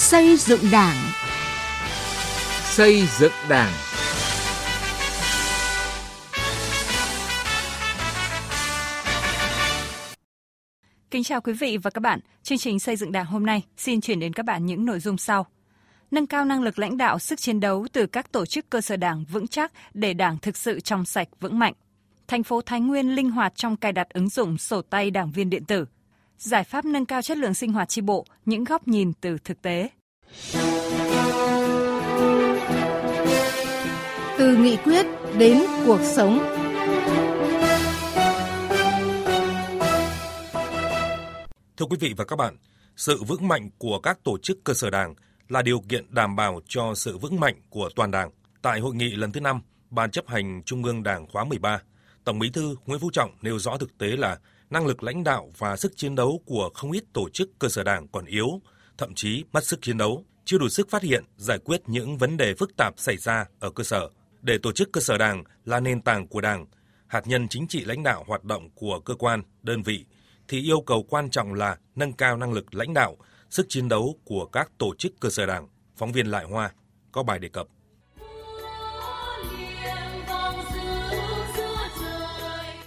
Xây dựng Đảng. Xây dựng Đảng. Kính chào quý vị và các bạn. Chương trình xây dựng Đảng hôm nay xin chuyển đến các bạn những nội dung sau. Nâng cao năng lực lãnh đạo, sức chiến đấu từ các tổ chức cơ sở Đảng vững chắc để Đảng thực sự trong sạch vững mạnh. Thành phố Thái Nguyên linh hoạt trong cài đặt ứng dụng sổ tay đảng viên điện tử. Giải pháp nâng cao chất lượng sinh hoạt tri bộ, những góc nhìn từ thực tế. Từ nghị quyết đến cuộc sống. Thưa quý vị và các bạn, sự vững mạnh của các tổ chức cơ sở đảng là điều kiện đảm bảo cho sự vững mạnh của toàn đảng. Tại hội nghị lần thứ 5, Ban chấp hành Trung ương Đảng khóa 13, Tổng Bí thư Nguyễn Phú Trọng nêu rõ thực tế là năng lực lãnh đạo và sức chiến đấu của không ít tổ chức cơ sở đảng còn yếu, thậm chí mất sức chiến đấu, chưa đủ sức phát hiện, giải quyết những vấn đề phức tạp xảy ra ở cơ sở. Để tổ chức cơ sở đảng là nền tảng của đảng, hạt nhân chính trị lãnh đạo hoạt động của cơ quan, đơn vị, thì yêu cầu quan trọng là nâng cao năng lực lãnh đạo, sức chiến đấu của các tổ chức cơ sở đảng. Phóng viên Lại Hoa có bài đề cập.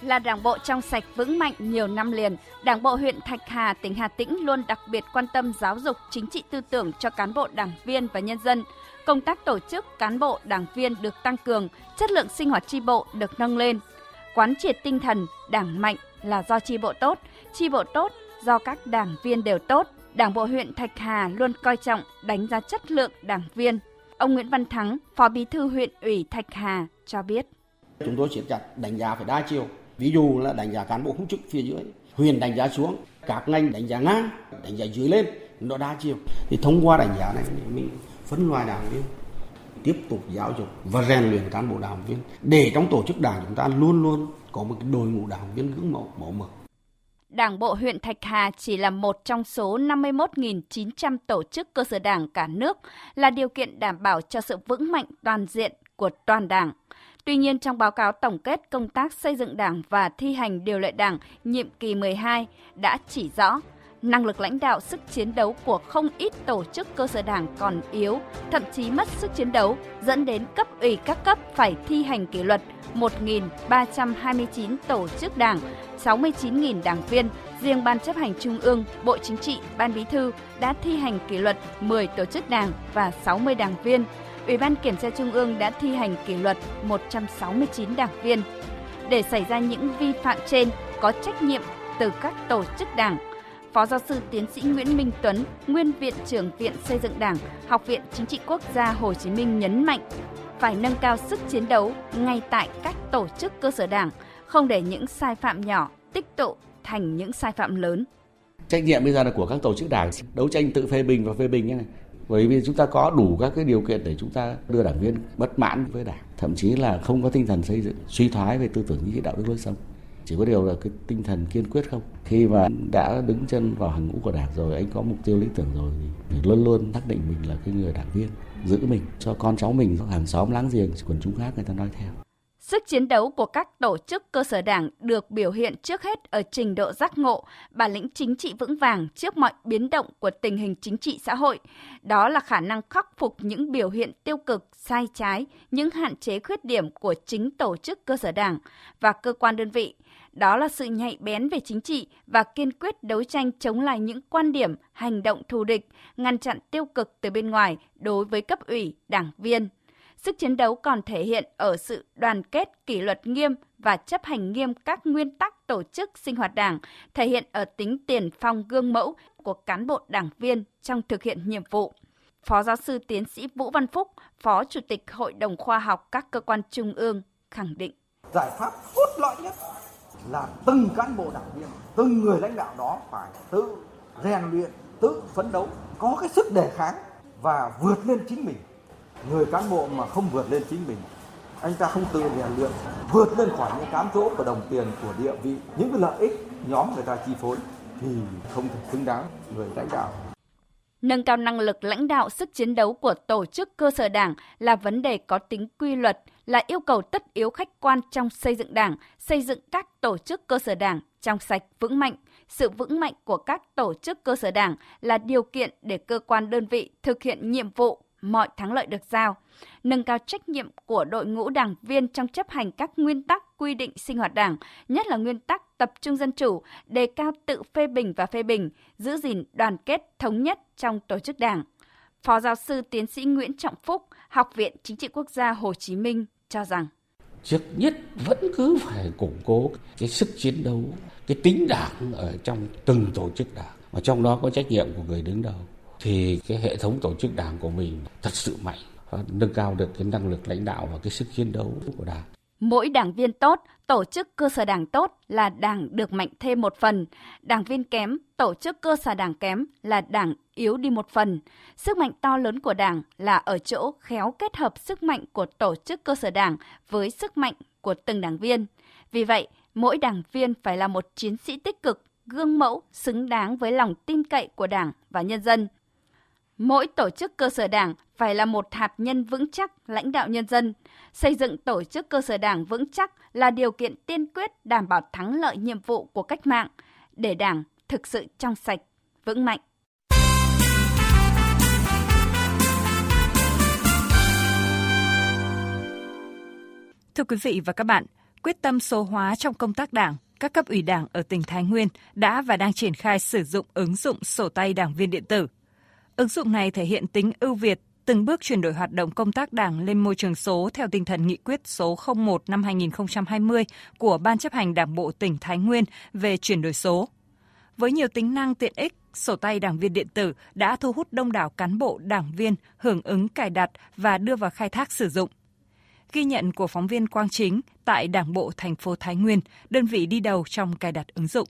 Là đảng bộ trong sạch vững mạnh nhiều năm liền, Đảng bộ huyện Thạch Hà, tỉnh Hà Tĩnh luôn đặc biệt quan tâm giáo dục chính trị tư tưởng cho cán bộ đảng viên và nhân dân. Công tác tổ chức cán bộ đảng viên được tăng cường, chất lượng sinh hoạt tri bộ được nâng lên. Quán triệt tinh thần đảng mạnh là do tri bộ tốt, tri bộ tốt do các đảng viên đều tốt. Đảng bộ huyện Thạch Hà luôn coi trọng đánh giá chất lượng đảng viên. Ông Nguyễn Văn Thắng, Phó Bí thư huyện ủy Thạch Hà cho biết. Chúng tôi siết chặt đánh giá phải đa chiều, ví dụ là đánh giá cán bộ công chức phía dưới huyền đánh giá xuống các ngành đánh giá ngang đánh giá dưới lên nó đa chiều. Thì thông qua đánh giá này mình phân loại đảng viên tiếp tục giáo dục và rèn luyện cán bộ đảng viên. Để trong tổ chức đảng chúng ta luôn luôn có một đội ngũ đảng viên gương mẫu mẫu mực. Đảng bộ huyện Thạch Hà chỉ là một trong số 51.900 tổ chức cơ sở đảng cả nước, là điều kiện đảm bảo cho sự vững mạnh toàn diện của toàn đảng. Tuy nhiên, trong báo cáo tổng kết công tác xây dựng đảng và thi hành điều lệ đảng nhiệm kỳ 12 đã chỉ rõ năng lực lãnh đạo sức chiến đấu của không ít tổ chức cơ sở đảng còn yếu, thậm chí mất sức chiến đấu, dẫn đến cấp ủy các cấp phải thi hành kỷ luật 1.329 tổ chức đảng, 69.000 đảng viên. Riêng Ban chấp hành Trung ương, Bộ Chính trị, Ban Bí thư đã thi hành kỷ luật 10 tổ chức đảng và 60 đảng viên. Ủy ban Kiểm tra Trung ương đã thi hành kỷ luật 169 đảng viên. Để xảy ra những vi phạm trên, có trách nhiệm từ các tổ chức đảng. Phó giáo sư tiến sĩ Nguyễn Minh Tuấn, nguyên viện trưởng Viện Xây dựng Đảng, Học viện Chính trị Quốc gia Hồ Chí Minh nhấn mạnh phải nâng cao sức chiến đấu ngay tại các tổ chức cơ sở đảng, không để những sai phạm nhỏ tích tụ thành những sai phạm lớn. Trách nhiệm bây giờ là của các tổ chức đảng đấu tranh tự phê bình và phê bình này bởi vì chúng ta có đủ các cái điều kiện để chúng ta đưa đảng viên bất mãn với đảng. Thậm chí là không có tinh thần xây dựng, suy thoái về tư tưởng chính trị, đạo đức lối sống. Chỉ có điều là cái tinh thần kiên quyết không? Khi mà đã đứng chân vào hàng ngũ của đảng rồi, anh có mục tiêu lý tưởng rồi thì luôn luôn xác định mình là cái người đảng viên, giữ mình cho con cháu mình, hàng xóm láng giềng, quần chúng khác người ta nói theo. Sức chiến đấu của các tổ chức cơ sở đảng được biểu hiện trước hết ở trình độ giác ngộ, bản lĩnh chính trị vững vàng trước mọi biến động của tình hình chính trị xã hội. Đó là khả năng khắc phục những biểu hiện tiêu cực, sai trái, những hạn chế khuyết điểm của chính tổ chức cơ sở đảng và cơ quan đơn vị. Đó là sự nhạy bén về chính trị và kiên quyết đấu tranh chống lại những quan điểm, hành động thù địch, ngăn chặn tiêu cực từ bên ngoài đối với cấp ủy, đảng viên. Sức chiến đấu còn thể hiện ở sự đoàn kết kỷ luật nghiêm và chấp hành nghiêm các nguyên tắc tổ chức sinh hoạt đảng, thể hiện ở tính tiền phong gương mẫu của cán bộ đảng viên trong thực hiện nhiệm vụ. Phó giáo sư tiến sĩ Vũ Văn Phúc, Phó Chủ tịch Hội đồng Khoa học các cơ quan trung ương khẳng định. Giải pháp cốt lõi nhất là từng cán bộ đảng viên, từng người lãnh đạo đó phải tự rèn luyện, tự phấn đấu, có cái sức đề kháng và vượt lên chính mình người cán bộ mà không vượt lên chính mình anh ta không tự rèn luyện vượt lên khỏi những cám dỗ của đồng tiền của địa vị những cái lợi ích nhóm người ta chi phối thì không thể xứng đáng người lãnh đạo. Nâng cao năng lực lãnh đạo sức chiến đấu của tổ chức cơ sở đảng là vấn đề có tính quy luật, là yêu cầu tất yếu khách quan trong xây dựng đảng, xây dựng các tổ chức cơ sở đảng trong sạch vững mạnh, sự vững mạnh của các tổ chức cơ sở đảng là điều kiện để cơ quan đơn vị thực hiện nhiệm vụ mọi thắng lợi được giao, nâng cao trách nhiệm của đội ngũ đảng viên trong chấp hành các nguyên tắc quy định sinh hoạt đảng, nhất là nguyên tắc tập trung dân chủ, đề cao tự phê bình và phê bình, giữ gìn đoàn kết thống nhất trong tổ chức đảng. Phó giáo sư tiến sĩ Nguyễn Trọng Phúc, Học viện Chính trị Quốc gia Hồ Chí Minh cho rằng trước nhất vẫn cứ phải củng cố cái sức chiến đấu, cái tính đảng ở trong từng tổ chức đảng và trong đó có trách nhiệm của người đứng đầu thì cái hệ thống tổ chức đảng của mình thật sự mạnh và nâng cao được cái năng lực lãnh đạo và cái sức chiến đấu của đảng. Mỗi đảng viên tốt, tổ chức cơ sở đảng tốt là đảng được mạnh thêm một phần, đảng viên kém, tổ chức cơ sở đảng kém là đảng yếu đi một phần. Sức mạnh to lớn của đảng là ở chỗ khéo kết hợp sức mạnh của tổ chức cơ sở đảng với sức mạnh của từng đảng viên. Vì vậy, mỗi đảng viên phải là một chiến sĩ tích cực, gương mẫu, xứng đáng với lòng tin cậy của đảng và nhân dân. Mỗi tổ chức cơ sở đảng phải là một hạt nhân vững chắc lãnh đạo nhân dân. Xây dựng tổ chức cơ sở đảng vững chắc là điều kiện tiên quyết đảm bảo thắng lợi nhiệm vụ của cách mạng để đảng thực sự trong sạch, vững mạnh. Thưa quý vị và các bạn, quyết tâm số hóa trong công tác đảng, các cấp ủy đảng ở tỉnh Thái Nguyên đã và đang triển khai sử dụng ứng dụng sổ tay đảng viên điện tử. Ứng dụng này thể hiện tính ưu việt, từng bước chuyển đổi hoạt động công tác đảng lên môi trường số theo tinh thần nghị quyết số 01 năm 2020 của Ban chấp hành Đảng bộ tỉnh Thái Nguyên về chuyển đổi số. Với nhiều tính năng tiện ích, sổ tay đảng viên điện tử đã thu hút đông đảo cán bộ đảng viên hưởng ứng cài đặt và đưa vào khai thác sử dụng. Ghi nhận của phóng viên Quang Chính tại Đảng bộ thành phố Thái Nguyên, đơn vị đi đầu trong cài đặt ứng dụng.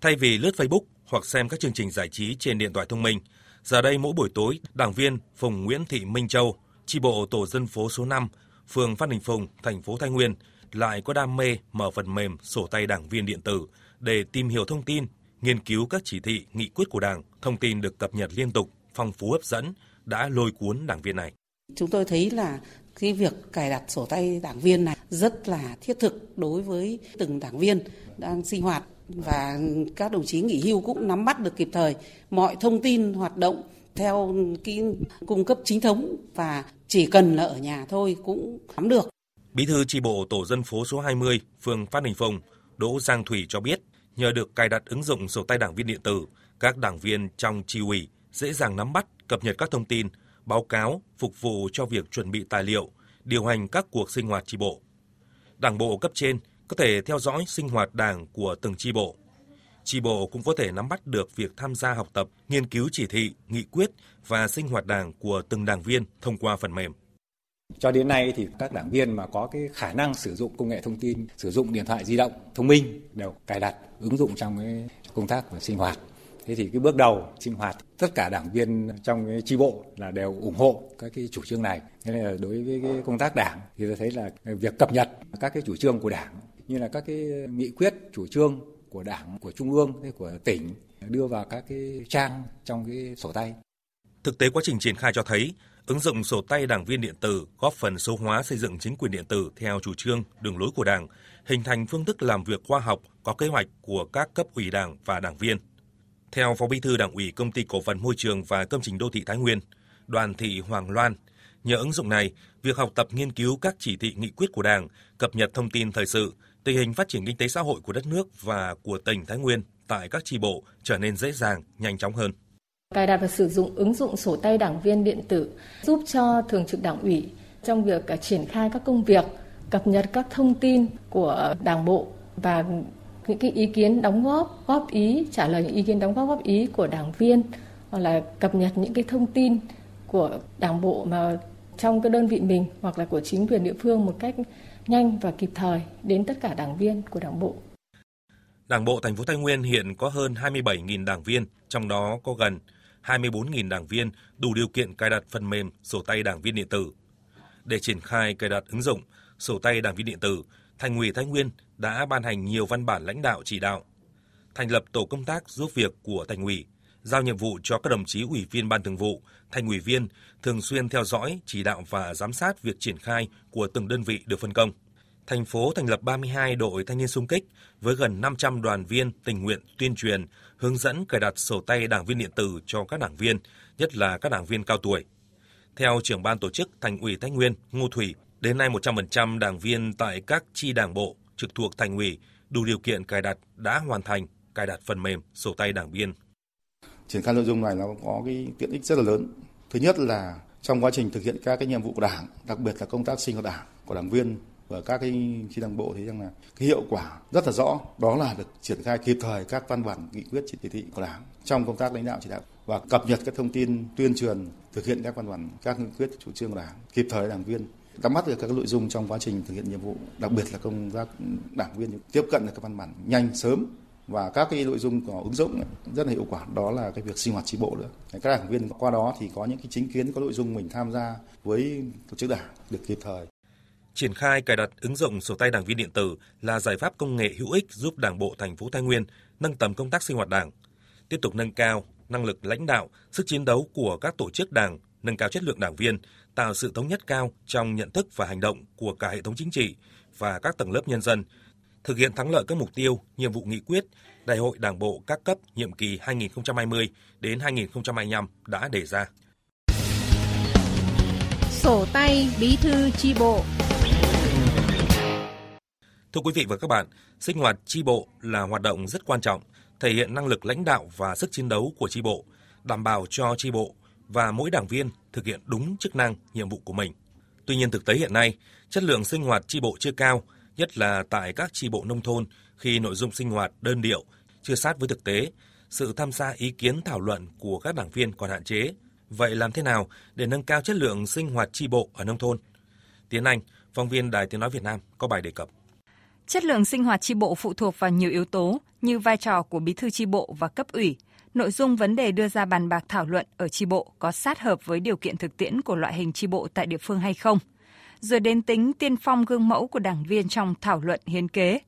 Thay vì lướt Facebook hoặc xem các chương trình giải trí trên điện thoại thông minh, Giờ đây mỗi buổi tối, đảng viên Phùng Nguyễn Thị Minh Châu, chi bộ tổ dân phố số 5, phường Phan Đình Phùng, thành phố Thái Nguyên lại có đam mê mở phần mềm sổ tay đảng viên điện tử để tìm hiểu thông tin, nghiên cứu các chỉ thị, nghị quyết của Đảng, thông tin được cập nhật liên tục, phong phú hấp dẫn đã lôi cuốn đảng viên này. Chúng tôi thấy là cái việc cài đặt sổ tay đảng viên này rất là thiết thực đối với từng đảng viên đang sinh hoạt và các đồng chí nghỉ hưu cũng nắm bắt được kịp thời mọi thông tin hoạt động theo cái cung cấp chính thống và chỉ cần là ở nhà thôi cũng nắm được. Bí thư tri bộ tổ dân phố số 20, phường Phát Đình Phùng, Đỗ Giang Thủy cho biết, nhờ được cài đặt ứng dụng sổ tay đảng viên điện tử, các đảng viên trong tri ủy dễ dàng nắm bắt, cập nhật các thông tin, báo cáo phục vụ cho việc chuẩn bị tài liệu, điều hành các cuộc sinh hoạt tri bộ. Đảng bộ cấp trên có thể theo dõi sinh hoạt đảng của từng chi bộ. Chi bộ cũng có thể nắm bắt được việc tham gia học tập, nghiên cứu chỉ thị, nghị quyết và sinh hoạt đảng của từng đảng viên thông qua phần mềm. Cho đến nay thì các đảng viên mà có cái khả năng sử dụng công nghệ thông tin, sử dụng điện thoại di động thông minh đều cài đặt ứng dụng trong cái công tác và sinh hoạt. Thế thì cái bước đầu sinh hoạt tất cả đảng viên trong cái chi bộ là đều ủng hộ các cái chủ trương này. Thế nên là đối với cái công tác đảng thì tôi thấy là việc cập nhật các cái chủ trương của đảng như là các cái nghị quyết, chủ trương của đảng, của trung ương của tỉnh đưa vào các cái trang trong cái sổ tay. Thực tế quá trình triển khai cho thấy, ứng dụng sổ tay đảng viên điện tử góp phần số hóa xây dựng chính quyền điện tử theo chủ trương, đường lối của đảng, hình thành phương thức làm việc khoa học, có kế hoạch của các cấp ủy đảng và đảng viên. Theo phó bí thư đảng ủy công ty cổ phần môi trường và công trình đô thị thái nguyên, đoàn thị hoàng loan, nhờ ứng dụng này, việc học tập nghiên cứu các chỉ thị nghị quyết của đảng, cập nhật thông tin thời sự tình hình phát triển kinh tế xã hội của đất nước và của tỉnh Thái Nguyên tại các tri bộ trở nên dễ dàng, nhanh chóng hơn. Cài đặt và sử dụng ứng dụng sổ tay đảng viên điện tử giúp cho thường trực đảng ủy trong việc à, triển khai các công việc, cập nhật các thông tin của đảng bộ và những cái ý kiến đóng góp, góp ý, trả lời những ý kiến đóng góp góp ý của đảng viên hoặc là cập nhật những cái thông tin của đảng bộ mà trong cái đơn vị mình hoặc là của chính quyền địa phương một cách nhanh và kịp thời đến tất cả đảng viên của Đảng bộ. Đảng bộ thành phố Thái Nguyên hiện có hơn 27.000 đảng viên, trong đó có gần 24.000 đảng viên đủ điều kiện cài đặt phần mềm sổ tay đảng viên điện tử. Để triển khai cài đặt ứng dụng sổ tay đảng viên điện tử, Thành ủy Thái Nguyên đã ban hành nhiều văn bản lãnh đạo chỉ đạo, thành lập tổ công tác giúp việc của Thành ủy, giao nhiệm vụ cho các đồng chí ủy viên ban thường vụ, thành ủy viên thường xuyên theo dõi, chỉ đạo và giám sát việc triển khai của từng đơn vị được phân công. thành phố thành lập 32 đội thanh niên sung kích với gần 500 đoàn viên tình nguyện tuyên truyền, hướng dẫn cài đặt sổ tay đảng viên điện tử cho các đảng viên, nhất là các đảng viên cao tuổi. Theo trưởng ban tổ chức Thành ủy Thái Nguyên Ngô Thủy, đến nay 100% đảng viên tại các chi đảng bộ trực thuộc Thành ủy đủ điều kiện cài đặt đã hoàn thành cài đặt phần mềm sổ tay đảng viên. Triển khai nội dung này nó có cái tiện ích rất là lớn. Thứ nhất là trong quá trình thực hiện các cái nhiệm vụ của Đảng, đặc biệt là công tác sinh hoạt Đảng của đảng viên và các cái chi đảng bộ thấy rằng là cái hiệu quả rất là rõ đó là được triển khai kịp thời các văn bản nghị quyết chỉ thị của đảng trong công tác lãnh đạo chỉ đạo và cập nhật các thông tin tuyên truyền thực hiện các văn bản các nghị quyết chủ trương của đảng kịp thời đảng viên nắm bắt được các nội dung trong quá trình thực hiện nhiệm vụ đặc biệt là công tác đảng viên tiếp cận được các văn bản nhanh sớm và các cái nội dung có ứng dụng rất là hiệu quả. Đó là cái việc sinh hoạt tri bộ nữa. Các đảng viên qua đó thì có những cái chính kiến có nội dung mình tham gia với tổ chức đảng được kịp thời. Triển khai cài đặt ứng dụng sổ tay đảng viên điện tử là giải pháp công nghệ hữu ích giúp Đảng bộ thành phố Thái Nguyên nâng tầm công tác sinh hoạt Đảng, tiếp tục nâng cao năng lực lãnh đạo, sức chiến đấu của các tổ chức Đảng, nâng cao chất lượng đảng viên, tạo sự thống nhất cao trong nhận thức và hành động của cả hệ thống chính trị và các tầng lớp nhân dân, thực hiện thắng lợi các mục tiêu, nhiệm vụ nghị quyết Đại hội Đảng bộ các cấp nhiệm kỳ 2020 đến 2025 đã đề ra. Sổ tay bí thư chi bộ Thưa quý vị và các bạn, sinh hoạt chi bộ là hoạt động rất quan trọng, thể hiện năng lực lãnh đạo và sức chiến đấu của chi bộ, đảm bảo cho chi bộ và mỗi đảng viên thực hiện đúng chức năng, nhiệm vụ của mình. Tuy nhiên thực tế hiện nay, chất lượng sinh hoạt chi bộ chưa cao, nhất là tại các tri bộ nông thôn khi nội dung sinh hoạt đơn điệu, chưa sát với thực tế, sự tham gia ý kiến thảo luận của các đảng viên còn hạn chế. Vậy làm thế nào để nâng cao chất lượng sinh hoạt tri bộ ở nông thôn? Tiến Anh, phóng viên Đài Tiếng Nói Việt Nam có bài đề cập. Chất lượng sinh hoạt tri bộ phụ thuộc vào nhiều yếu tố như vai trò của bí thư tri bộ và cấp ủy, nội dung vấn đề đưa ra bàn bạc thảo luận ở tri bộ có sát hợp với điều kiện thực tiễn của loại hình tri bộ tại địa phương hay không, rồi đến tính tiên phong gương mẫu của đảng viên trong thảo luận hiến kế.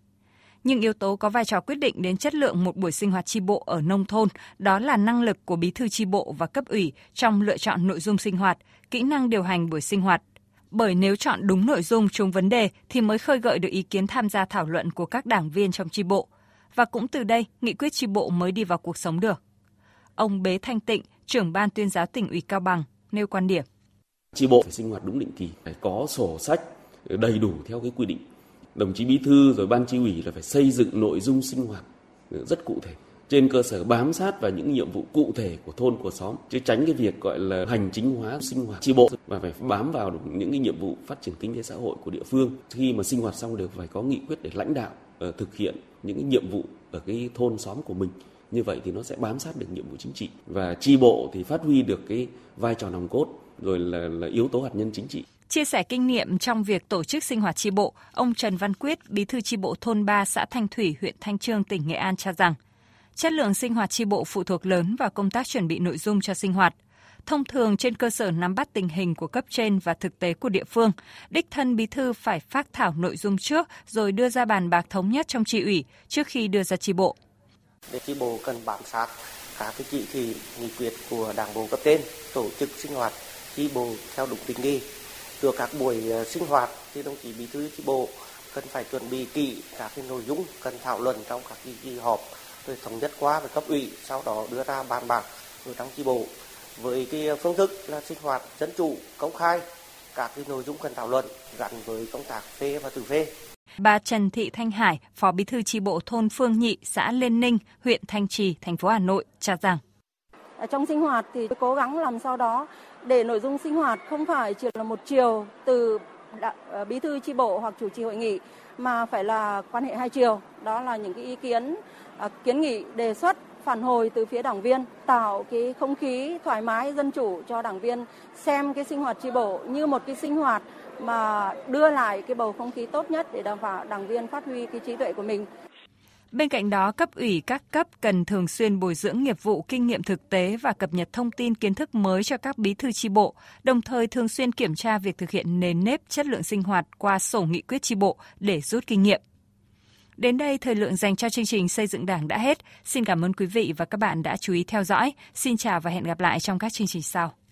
Nhưng yếu tố có vai trò quyết định đến chất lượng một buổi sinh hoạt tri bộ ở nông thôn đó là năng lực của bí thư tri bộ và cấp ủy trong lựa chọn nội dung sinh hoạt, kỹ năng điều hành buổi sinh hoạt, bởi nếu chọn đúng nội dung trúng vấn đề thì mới khơi gợi được ý kiến tham gia thảo luận của các đảng viên trong tri bộ. Và cũng từ đây, nghị quyết tri bộ mới đi vào cuộc sống được. Ông Bế Thanh Tịnh, trưởng ban tuyên giáo tỉnh ủy Cao Bằng, nêu quan điểm. Chi bộ phải sinh hoạt đúng định kỳ, phải có sổ sách đầy đủ theo cái quy định. Đồng chí bí thư rồi ban chi ủy là phải xây dựng nội dung sinh hoạt rất cụ thể trên cơ sở bám sát vào những nhiệm vụ cụ thể của thôn của xóm chứ tránh cái việc gọi là hành chính hóa sinh hoạt. Tri bộ và phải bám vào được những cái nhiệm vụ phát triển kinh tế xã hội của địa phương. Khi mà sinh hoạt xong được phải có nghị quyết để lãnh đạo uh, thực hiện những cái nhiệm vụ ở cái thôn xóm của mình. Như vậy thì nó sẽ bám sát được nhiệm vụ chính trị. Và tri bộ thì phát huy được cái vai trò nòng cốt rồi là, là yếu tố hạt nhân chính trị Chia sẻ kinh nghiệm trong việc tổ chức sinh hoạt chi bộ, ông Trần Văn Quyết, bí thư chi bộ thôn 3 xã Thanh Thủy, huyện Thanh Trương, tỉnh Nghệ An cho rằng Chất lượng sinh hoạt chi bộ phụ thuộc lớn vào công tác chuẩn bị nội dung cho sinh hoạt. Thông thường trên cơ sở nắm bắt tình hình của cấp trên và thực tế của địa phương, đích thân bí thư phải phát thảo nội dung trước rồi đưa ra bàn bạc thống nhất trong tri ủy trước khi đưa ra chi bộ. Để chi bộ cần bám sát các cái chỉ thị nghị quyết của đảng bộ cấp trên tổ chức sinh hoạt chi bộ theo đúng tình nghi. Từ các buổi ờ, sinh hoạt thì đồng chí bí thư chi bộ cần phải chuẩn bị kỹ các cái nội dung cần thảo luận trong các kỳ họp rồi thống nhất qua với cấp ủy sau đó đưa ra bàn bạc ở trong chi bộ với cái ờ, phương thức là sinh hoạt dân chủ công khai các cái nội dung cần thảo luận gắn với công tác phê và từ phê Bà Trần Thị Thanh Hải, Phó Bí thư chi bộ thôn Phương Nhị, xã Liên Ninh, huyện Thanh Trì, thành phố Hà Nội cho rằng trong sinh hoạt thì cố gắng làm sao đó để nội dung sinh hoạt không phải chỉ là một chiều từ ờ, bí thư tri bộ hoặc chủ trì hội nghị, mà phải là quan hệ hai chiều. Đó là những cái ý kiến ờ, kiến nghị, đề xuất, phản hồi từ phía đảng viên, tạo cái không khí thoải mái dân chủ cho đảng viên xem cái sinh hoạt tri bộ như một cái sinh hoạt mà đưa lại cái bầu không khí tốt nhất để đảm bảo đảng viên phát huy cái trí tuệ của mình. Bên cạnh đó, cấp ủy các cấp cần thường xuyên bồi dưỡng nghiệp vụ, kinh nghiệm thực tế và cập nhật thông tin kiến thức mới cho các bí thư tri bộ, đồng thời thường xuyên kiểm tra việc thực hiện nền nếp chất lượng sinh hoạt qua sổ nghị quyết tri bộ để rút kinh nghiệm. Đến đây, thời lượng dành cho chương trình xây dựng đảng đã hết. Xin cảm ơn quý vị và các bạn đã chú ý theo dõi. Xin chào và hẹn gặp lại trong các chương trình sau.